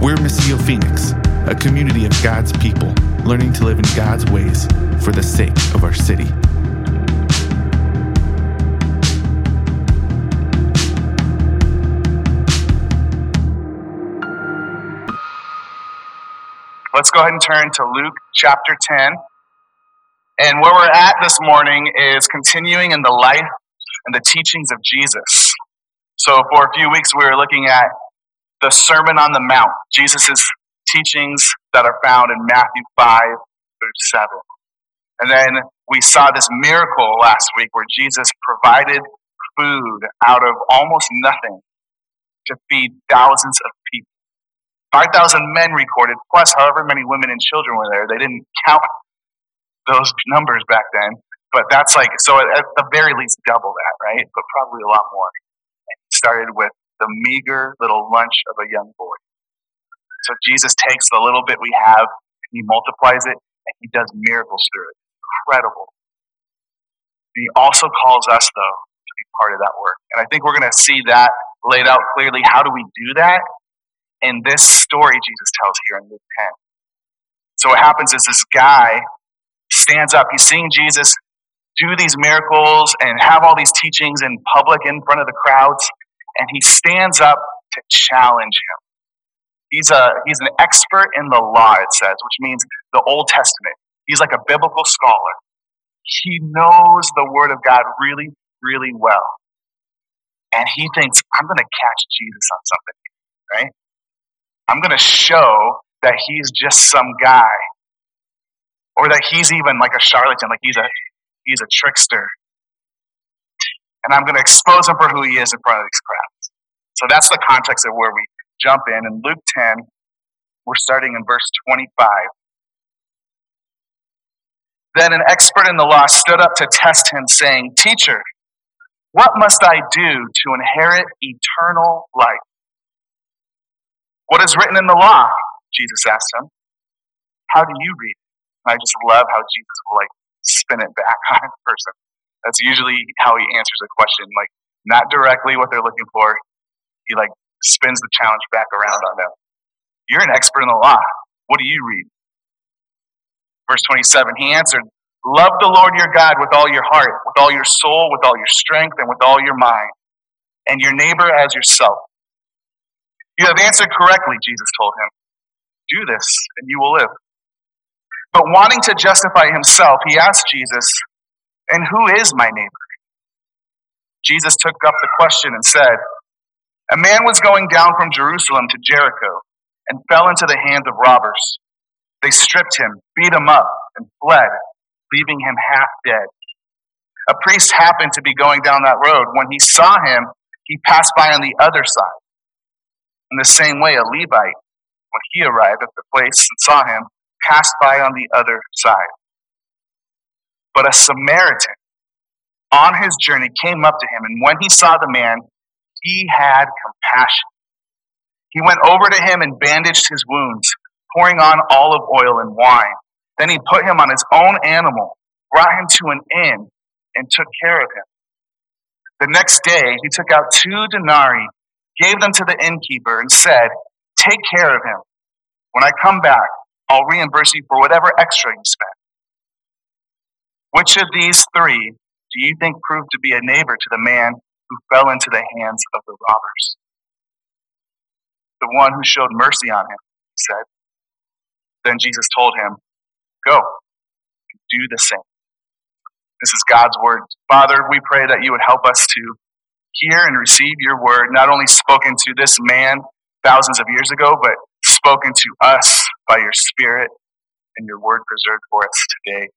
We're Missio Phoenix, a community of God's people learning to live in God's ways for the sake of our city. Let's go ahead and turn to Luke chapter 10. And where we're at this morning is continuing in the life and the teachings of Jesus. So for a few weeks we were looking at the Sermon on the Mount, Jesus' teachings that are found in Matthew 5 through 7. And then we saw this miracle last week where Jesus provided food out of almost nothing to feed thousands of people. 5,000 men recorded, plus however many women and children were there. They didn't count those numbers back then, but that's like, so at the very least double that, right? But probably a lot more. It started with the meager little lunch of a young boy. So Jesus takes the little bit we have, he multiplies it, and he does miracles through it. Incredible. He also calls us, though, to be part of that work. And I think we're going to see that laid out clearly. How do we do that? In this story Jesus tells here in Luke 10. So what happens is this guy stands up. He's seeing Jesus do these miracles and have all these teachings in public in front of the crowds and he stands up to challenge him. He's a he's an expert in the law, it says, which means the Old Testament. He's like a biblical scholar. He knows the Word of God really, really well. And he thinks, I'm going to catch Jesus on something, right? I'm going to show that he's just some guy. Or that he's even like a charlatan, like he's a he's a trickster and I'm going to expose him for who he is in front of these crowds. So that's the context of where we jump in. In Luke 10, we're starting in verse 25. Then an expert in the law stood up to test him, saying, Teacher, what must I do to inherit eternal life? What is written in the law? Jesus asked him. How do you read? And I just love how Jesus will like spin it back on a person. That's usually how he answers a question, like not directly what they're looking for. He like spins the challenge back around on them. You're an expert in the law. What do you read? Verse 27, he answered, Love the Lord your God with all your heart, with all your soul, with all your strength, and with all your mind, and your neighbor as yourself. You have answered correctly, Jesus told him. Do this, and you will live. But wanting to justify himself, he asked Jesus, and who is my neighbor? Jesus took up the question and said, A man was going down from Jerusalem to Jericho and fell into the hands of robbers. They stripped him, beat him up, and fled, leaving him half dead. A priest happened to be going down that road. When he saw him, he passed by on the other side. In the same way, a Levite, when he arrived at the place and saw him, passed by on the other side. But a Samaritan on his journey came up to him, and when he saw the man, he had compassion. He went over to him and bandaged his wounds, pouring on olive oil and wine. Then he put him on his own animal, brought him to an inn, and took care of him. The next day, he took out two denarii, gave them to the innkeeper, and said, Take care of him. When I come back, I'll reimburse you for whatever extra you spent. Which of these three do you think proved to be a neighbor to the man who fell into the hands of the robbers? The one who showed mercy on him, he said. Then Jesus told him, Go, do the same. This is God's word. Father, we pray that you would help us to hear and receive your word, not only spoken to this man thousands of years ago, but spoken to us by your spirit and your word preserved for us today.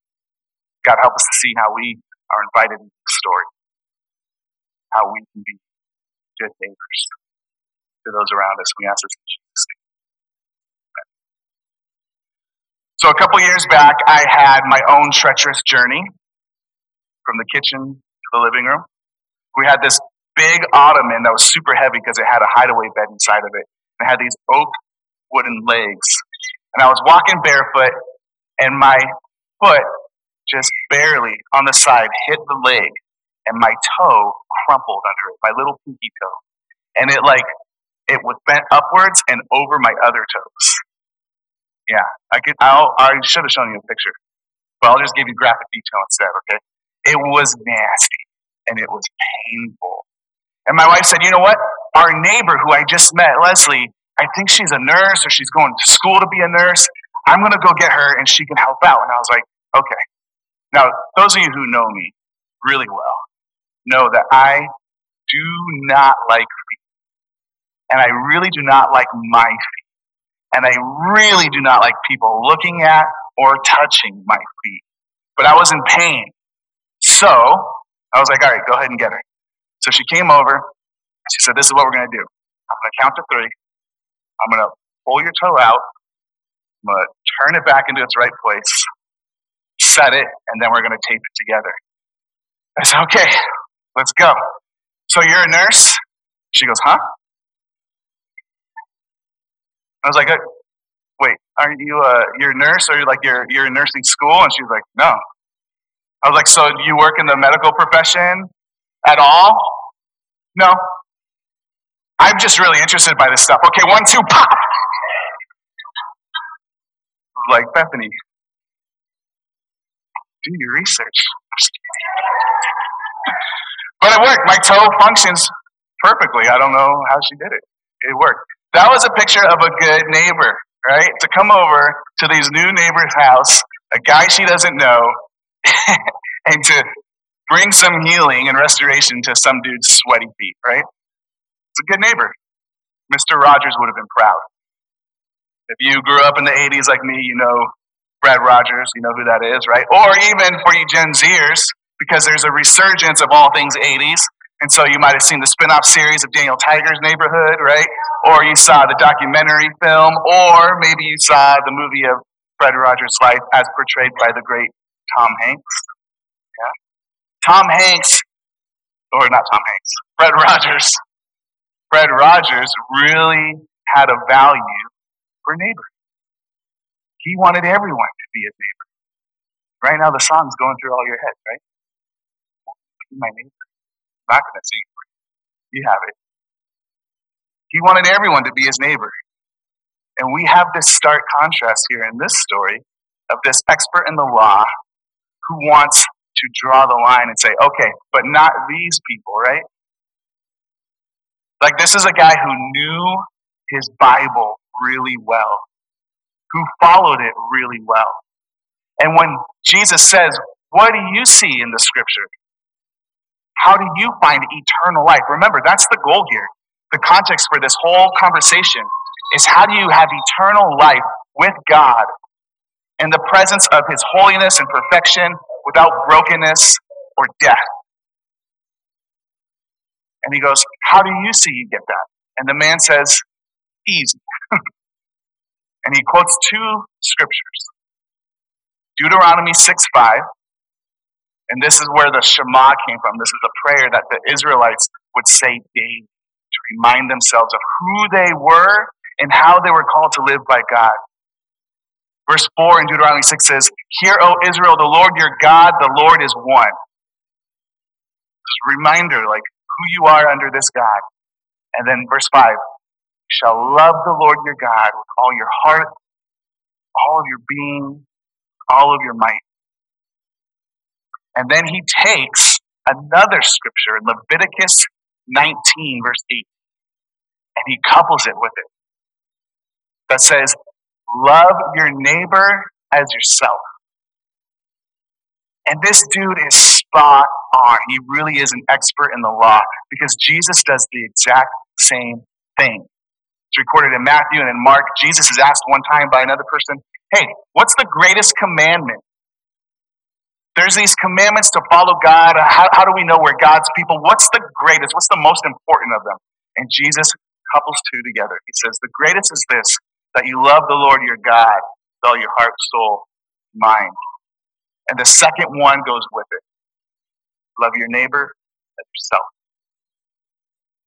God, help us to see how we are invited into the story, how we can be good neighbors to those around us. We ask this in Jesus' name. So a couple years back, I had my own treacherous journey from the kitchen to the living room. We had this big ottoman that was super heavy because it had a hideaway bed inside of it. It had these oak wooden legs. And I was walking barefoot, and my foot just barely on the side hit the leg, and my toe crumpled under it, my little pinky toe. And it like it was bent upwards and over my other toes. Yeah, I could. I'll, I should have shown you a picture, but I'll just give you graphic detail instead. Okay, it was nasty and it was painful. And my wife said, "You know what? Our neighbor who I just met, Leslie, I think she's a nurse or she's going to school to be a nurse. I'm going to go get her and she can help out." And I was like, "Okay." Now, those of you who know me really well know that I do not like feet. And I really do not like my feet. And I really do not like people looking at or touching my feet. But I was in pain. So I was like, all right, go ahead and get her. So she came over. She said, this is what we're going to do. I'm going to count to three. I'm going to pull your toe out. I'm going to turn it back into its right place, set it, and then we're going to tape it together. I said, okay, let's go. So you're a nurse? She goes, huh? I was like, uh, wait, aren't you uh, you're a nurse or you're like you're you're in nursing school? And she was like, no. I was like, so do you work in the medical profession at all? No. I'm just really interested by this stuff. Okay, one, two, pop. Like Bethany, do your research. But it worked. My toe functions perfectly. I don't know how she did it. It worked. That was a picture of a good neighbor, right? To come over to these new neighbor's house, a guy she doesn't know, and to bring some healing and restoration to some dude's sweaty feet, right? It's a good neighbor. Mr. Rogers would have been proud. If you grew up in the 80s like me, you know Brad Rogers, you know who that is, right? Or even for you Gen Zers, because there's a resurgence of all things 80s. And so you might have seen the spin off series of Daniel Tiger's Neighborhood, right? Or you saw the documentary film, or maybe you saw the movie of Fred Rogers' life as portrayed by the great Tom Hanks. Yeah? Tom Hanks, or not Tom Hanks, Fred Rogers. Fred Rogers really had a value for neighbors. He wanted everyone to be his neighbor. Right now, the song's going through all your head, right? Be my neighbor. I'm not going to for you. You have it. He wanted everyone to be his neighbor. And we have this stark contrast here in this story of this expert in the law who wants to draw the line and say, okay, but not these people, right? Like, this is a guy who knew his Bible really well, who followed it really well. And when Jesus says, What do you see in the scripture? How do you find eternal life? Remember, that's the goal here. The context for this whole conversation is how do you have eternal life with God in the presence of His holiness and perfection without brokenness or death? And he goes, How do you see you get that? And the man says, Easy. and he quotes two scriptures Deuteronomy 6 5 and this is where the Shema came from. This is a prayer that the Israelites would say daily to remind themselves of who they were and how they were called to live by God. Verse 4 in Deuteronomy 6 says, Hear, O Israel, the Lord your God, the Lord is one. Just reminder, like, who you are under this God. And then verse 5, You shall love the Lord your God with all your heart, all of your being, all of your might. And then he takes another scripture in Leviticus 19, verse 8, and he couples it with it that says, Love your neighbor as yourself. And this dude is spot on. He really is an expert in the law because Jesus does the exact same thing. It's recorded in Matthew and in Mark. Jesus is asked one time by another person, Hey, what's the greatest commandment? There's these commandments to follow God. How, how do we know we're God's people? What's the greatest? What's the most important of them? And Jesus couples two together. He says, The greatest is this that you love the Lord your God with all your heart, soul, mind. And the second one goes with it love your neighbor as yourself.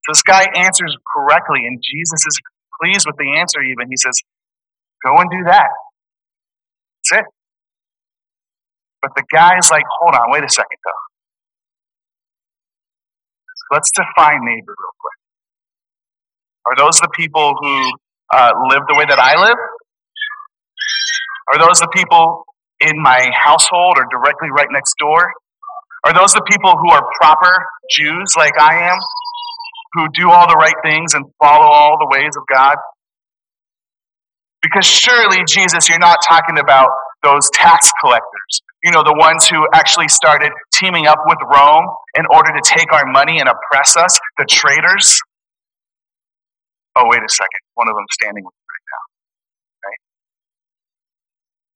So this guy answers correctly, and Jesus is pleased with the answer, even. He says, Go and do that. That's it. But the guy's like, hold on, wait a second though. Let's define neighbor real quick. Are those the people who uh, live the way that I live? Are those the people in my household or directly right next door? Are those the people who are proper Jews like I am, who do all the right things and follow all the ways of God? Because surely, Jesus, you're not talking about those tax collectors. You know, the ones who actually started teaming up with Rome in order to take our money and oppress us, the traitors. Oh, wait a second. One of them standing with me right now. Right?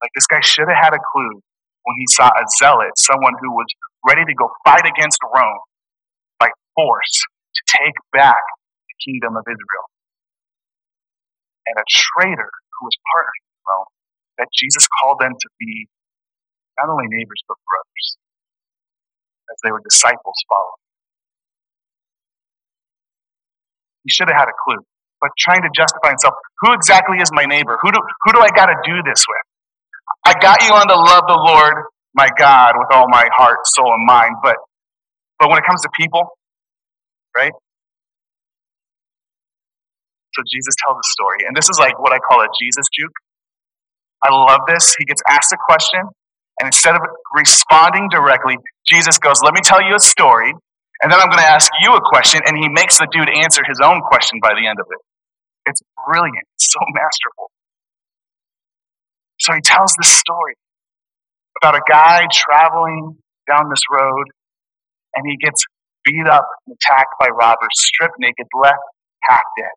Like this guy should have had a clue when he saw a zealot, someone who was ready to go fight against Rome by force take back the kingdom of Israel. And a traitor who was partnering with Rome, that Jesus called them to be not only neighbors, but brothers, as they were disciples following. He should have had a clue, but trying to justify himself, who exactly is my neighbor? Who do, who do I got to do this with? I got you on to love the Lord, my God, with all my heart, soul, and mind, but, but when it comes to people, right? So Jesus tells a story. And this is like what I call a Jesus juke. I love this. He gets asked a question, and instead of responding directly, Jesus goes, Let me tell you a story, and then I'm going to ask you a question, and he makes the dude answer his own question by the end of it. It's brilliant. It's so masterful. So he tells this story about a guy traveling down this road, and he gets beat up and attacked by robbers, stripped naked, left half dead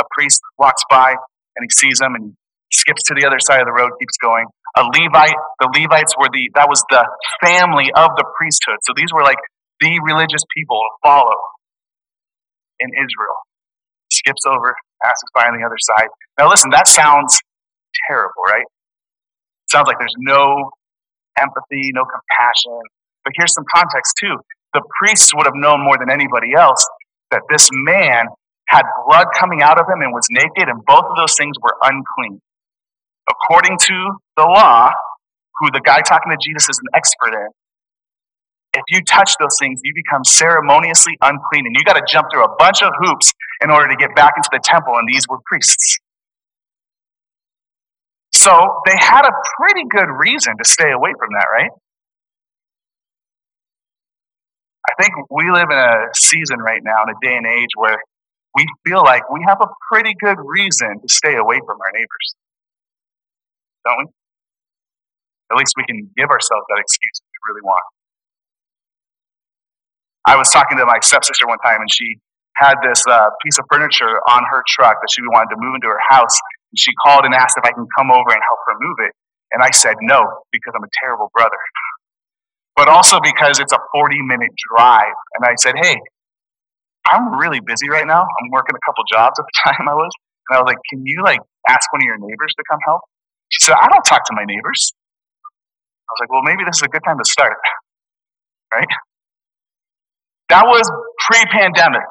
a priest walks by and he sees him and skips to the other side of the road, keeps going. A Levite, the Levites were the, that was the family of the priesthood. So these were like the religious people to follow in Israel. Skips over, passes by on the other side. Now listen, that sounds terrible, right? Sounds like there's no empathy, no compassion. But here's some context too. The priests would have known more than anybody else that this man had blood coming out of him and was naked, and both of those things were unclean. According to the law, who the guy talking to Jesus is an expert in, if you touch those things, you become ceremoniously unclean, and you got to jump through a bunch of hoops in order to get back into the temple, and these were priests. So they had a pretty good reason to stay away from that, right? I think we live in a season right now, in a day and age where we feel like we have a pretty good reason to stay away from our neighbors. Don't we? At least we can give ourselves that excuse if we really want. I was talking to my stepsister one time, and she had this uh, piece of furniture on her truck that she wanted to move into her house. And she called and asked if I can come over and help her move it. And I said no, because I'm a terrible brother. But also because it's a 40 minute drive. And I said, hey, I'm really busy right now. I'm working a couple jobs at the time I was. And I was like, can you like ask one of your neighbors to come help? She said, I don't talk to my neighbors. I was like, well, maybe this is a good time to start. Right? That was pre pandemic.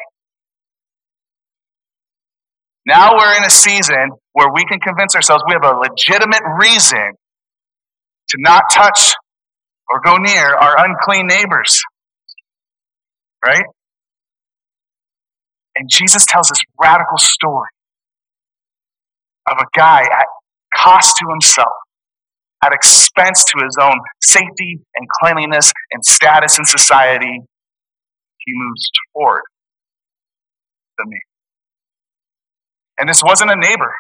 Now we're in a season where we can convince ourselves we have a legitimate reason to not touch or go near our unclean neighbors. Right? And Jesus tells this radical story of a guy at cost to himself, at expense to his own safety and cleanliness and status in society, he moves toward the me. And this wasn't a neighbor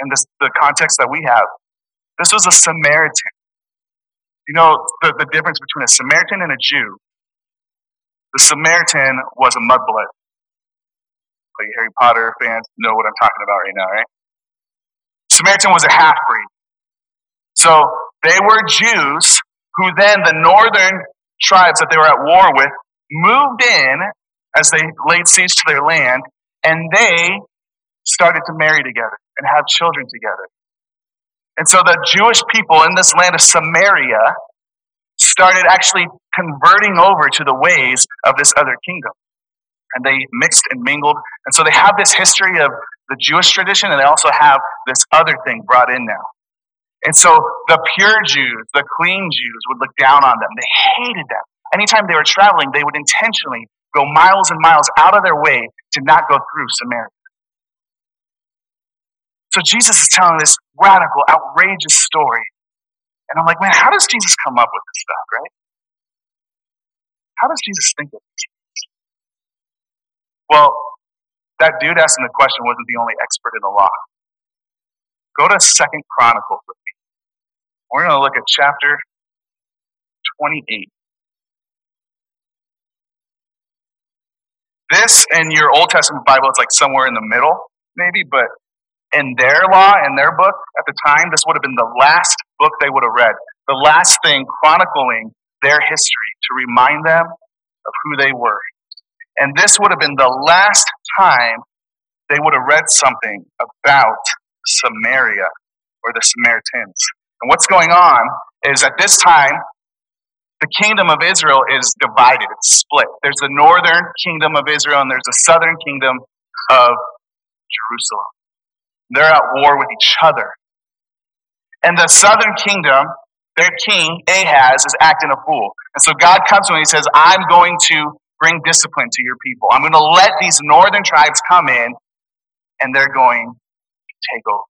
in this, the context that we have. This was a Samaritan. You know the, the difference between a Samaritan and a Jew? The Samaritan was a mudblood like Harry Potter fans know what I'm talking about right now, right? Samaritan was a half breed. So they were Jews who then the northern tribes that they were at war with moved in as they laid siege to their land and they started to marry together and have children together. And so the Jewish people in this land of Samaria started actually converting over to the ways of this other kingdom and they mixed and mingled. And so they have this history of the Jewish tradition, and they also have this other thing brought in now. And so the pure Jews, the clean Jews, would look down on them. They hated them. Anytime they were traveling, they would intentionally go miles and miles out of their way to not go through Samaria. So Jesus is telling this radical, outrageous story. And I'm like, man, how does Jesus come up with this stuff, right? How does Jesus think of this? Well, that dude asking the question wasn't the only expert in the law. Go to Second Chronicles with me. We're going to look at chapter 28. This in your Old Testament Bible, it's like somewhere in the middle, maybe, but in their law, in their book at the time, this would have been the last book they would have read. The last thing chronicling their history to remind them of who they were. And this would have been the last time they would have read something about Samaria or the Samaritans. And what's going on is at this time, the kingdom of Israel is divided, it's split. There's the northern kingdom of Israel and there's the southern kingdom of Jerusalem. They're at war with each other. And the southern kingdom, their king, Ahaz, is acting a fool. And so God comes to him and he says, I'm going to bring discipline to your people. I'm going to let these northern tribes come in and they're going to take over.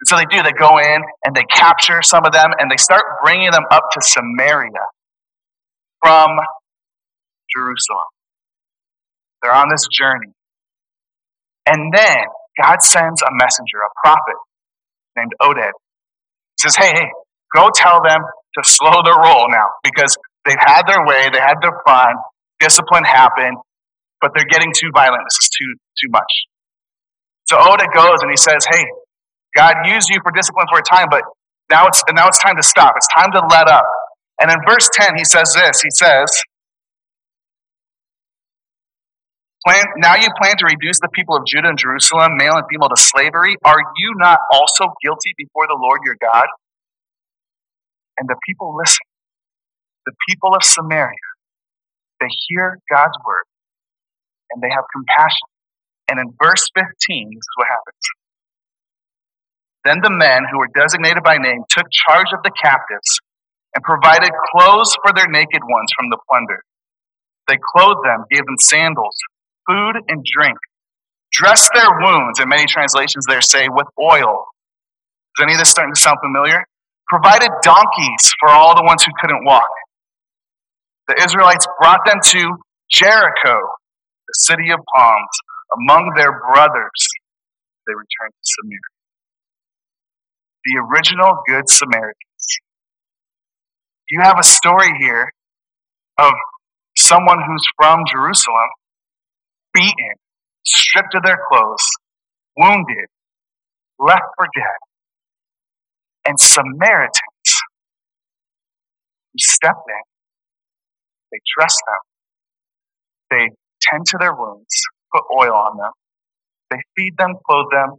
And so they do. They go in and they capture some of them and they start bringing them up to Samaria from Jerusalem. They're on this journey. And then God sends a messenger, a prophet named Oded. He says, Hey, hey, go tell them to slow their roll now because they've had their way, they had their fun, discipline happened, but they're getting too violent. This is too, too much. So Oded goes and he says, Hey, God used you for discipline for a time, but now it's, now it's time to stop. It's time to let up. And in verse 10, he says this He says, Plan, now you plan to reduce the people of Judah and Jerusalem, male and female, to slavery. Are you not also guilty before the Lord your God? And the people listen. The people of Samaria, they hear God's word and they have compassion. And in verse 15, this is what happens. Then the men who were designated by name took charge of the captives and provided clothes for their naked ones from the plunder. They clothed them, gave them sandals food and drink. Dress their wounds, and many translations there say, with oil. Is any of this starting to sound familiar? Provided donkeys for all the ones who couldn't walk. The Israelites brought them to Jericho, the city of palms, among their brothers. They returned to Samaria. The original Good Samaritans. You have a story here of someone who's from Jerusalem beaten, stripped of their clothes, wounded, left for dead. And Samaritans who step in, they dress them, they tend to their wounds, put oil on them, they feed them, clothe them,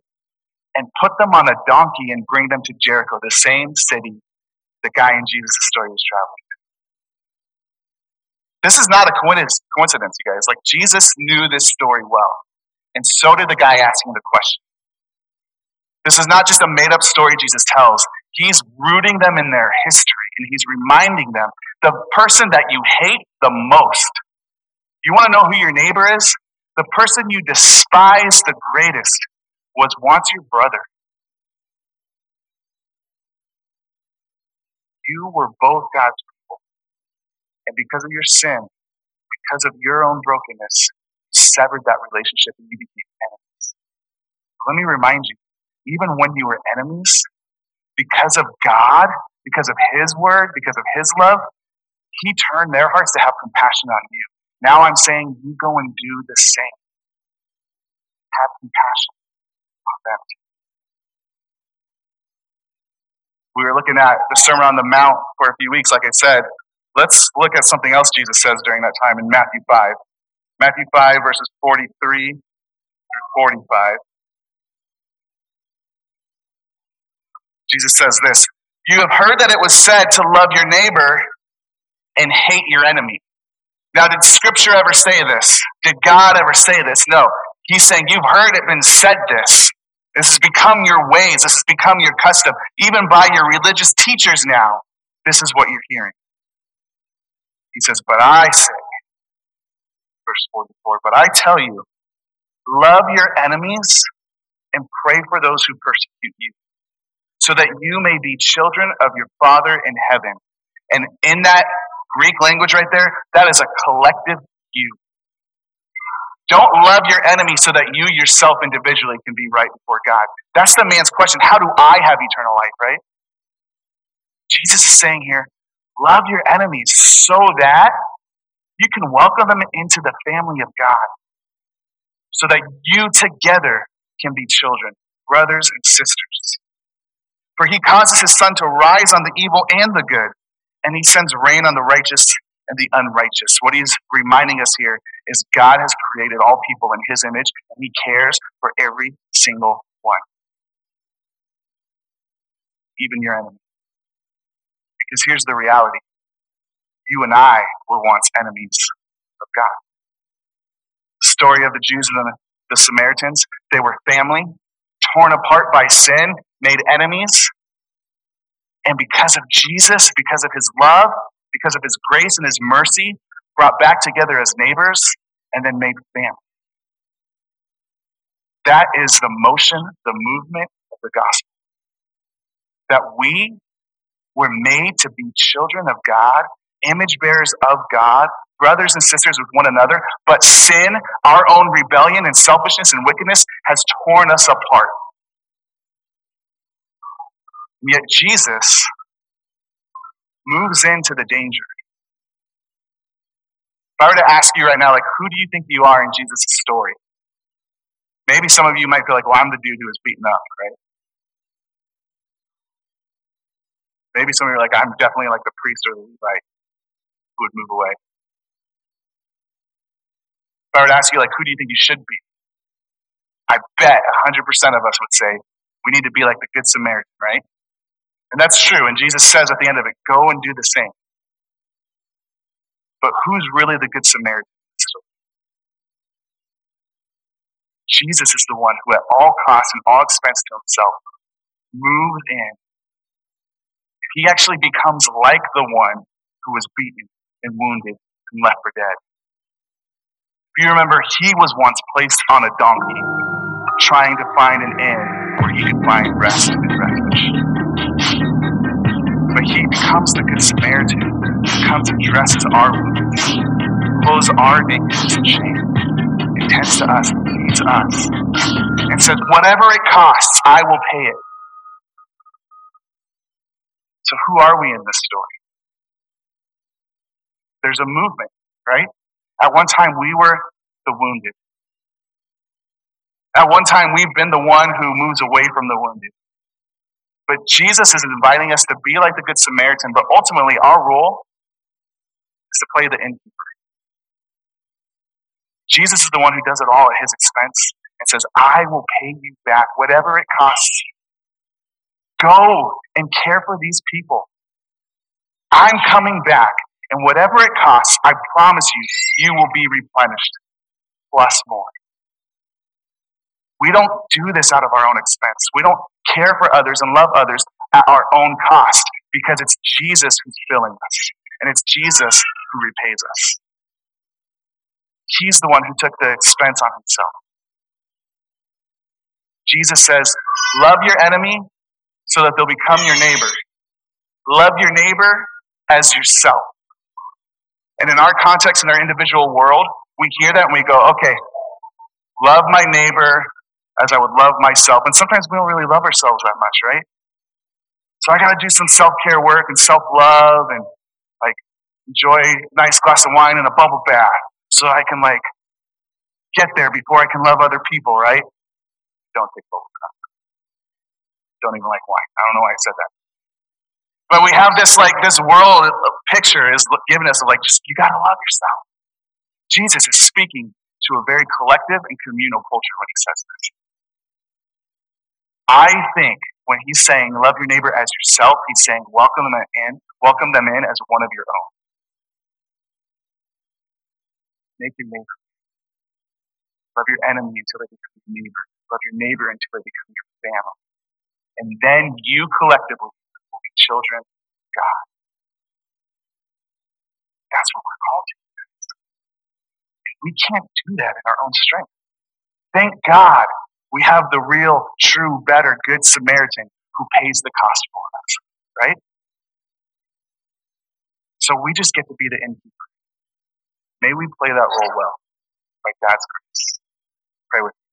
and put them on a donkey and bring them to Jericho, the same city the guy in Jesus' story was traveling. This is not a coincidence, you guys. Like, Jesus knew this story well. And so did the guy asking the question. This is not just a made up story Jesus tells. He's rooting them in their history and he's reminding them the person that you hate the most. You want to know who your neighbor is? The person you despise the greatest was once your brother. You were both God's and because of your sin, because of your own brokenness, severed that relationship and you became enemies. Let me remind you, even when you were enemies, because of God, because of His word, because of His love, He turned their hearts to have compassion on you. Now I'm saying you go and do the same. Have compassion on them. We were looking at the Sermon on the Mount for a few weeks, like I said, Let's look at something else Jesus says during that time in Matthew 5. Matthew 5, verses 43 through 45. Jesus says this You have heard that it was said to love your neighbor and hate your enemy. Now, did Scripture ever say this? Did God ever say this? No. He's saying, You've heard it been said this. This has become your ways. This has become your custom. Even by your religious teachers now, this is what you're hearing. He says, But I say, verse 44. But I tell you, love your enemies and pray for those who persecute you, so that you may be children of your Father in heaven. And in that Greek language right there, that is a collective you. Don't love your enemy so that you yourself individually can be right before God. That's the man's question. How do I have eternal life, right? Jesus is saying here, love your enemies so that you can welcome them into the family of God. So that you together can be children, brothers and sisters. For he causes his sun to rise on the evil and the good, and he sends rain on the righteous and the unrighteous. What he's reminding us here is God has created all people in his image, and he cares for every single one, even your enemy. Because here's the reality you and I were once enemies of God. The story of the Jews and the, the Samaritans, they were family, torn apart by sin, made enemies. And because of Jesus, because of his love, because of his grace and his mercy, brought back together as neighbors and then made family. That is the motion, the movement of the gospel. That we were made to be children of God, image bearers of God, brothers and sisters with one another, but sin, our own rebellion and selfishness and wickedness has torn us apart. Yet Jesus moves into the danger. If I were to ask you right now, like, who do you think you are in Jesus' story? Maybe some of you might feel like, well, I'm the dude who was beaten up, right? Maybe some of you are like, I'm definitely like the priest or the Levite who would move away. If I were to ask you, like, who do you think you should be? I bet 100% of us would say, we need to be like the Good Samaritan, right? And that's true. And Jesus says at the end of it, go and do the same. But who's really the Good Samaritan? Jesus is the one who, at all costs and all expense to himself, moves in. He actually becomes like the one who was beaten and wounded and left for dead. If you remember, he was once placed on a donkey, trying to find an inn where he could find rest and refuge. But he becomes the Good Samaritan, who comes and dresses our wounds, clothes our nakedness and shame, and tends to us, feeds us, and says, Whatever it costs, I will pay it. So, who are we in this story? There's a movement, right? At one time, we were the wounded. At one time, we've been the one who moves away from the wounded. But Jesus is inviting us to be like the Good Samaritan, but ultimately our role is to play the innkeeper. Jesus is the one who does it all at his expense and says, I will pay you back whatever it costs. Go and care for these people. I'm coming back, and whatever it costs, I promise you, you will be replenished plus more. We don't do this out of our own expense. We don't care for others and love others at our own cost because it's Jesus who's filling us and it's Jesus who repays us. He's the one who took the expense on himself. Jesus says, Love your enemy so that they'll become your neighbor. Love your neighbor as yourself. And in our context, in our individual world, we hear that and we go, okay, love my neighbor as I would love myself. And sometimes we don't really love ourselves that much, right? So I got to do some self care work and self love and like enjoy a nice glass of wine and a bubble bath so I can like get there before I can love other people, right? Don't take bubble bath. Don't even like wine. I don't know why I said that. But we have this like this world picture is giving us of like just you gotta love yourself. Jesus is speaking to a very collective and communal culture when he says this. I think when he's saying love your neighbor as yourself, he's saying welcome them in, welcome them in as one of your own. Make your neighbor. Love your enemy until they become your neighbor. Love your neighbor until they become your family. And then you collectively will be children of God. That's what we're called to. We can't do that in our own strength. Thank God we have the real, true, better, good Samaritan who pays the cost for us, right? So we just get to be the innkeeper. May we play that role well, by God's grace. Pray with me.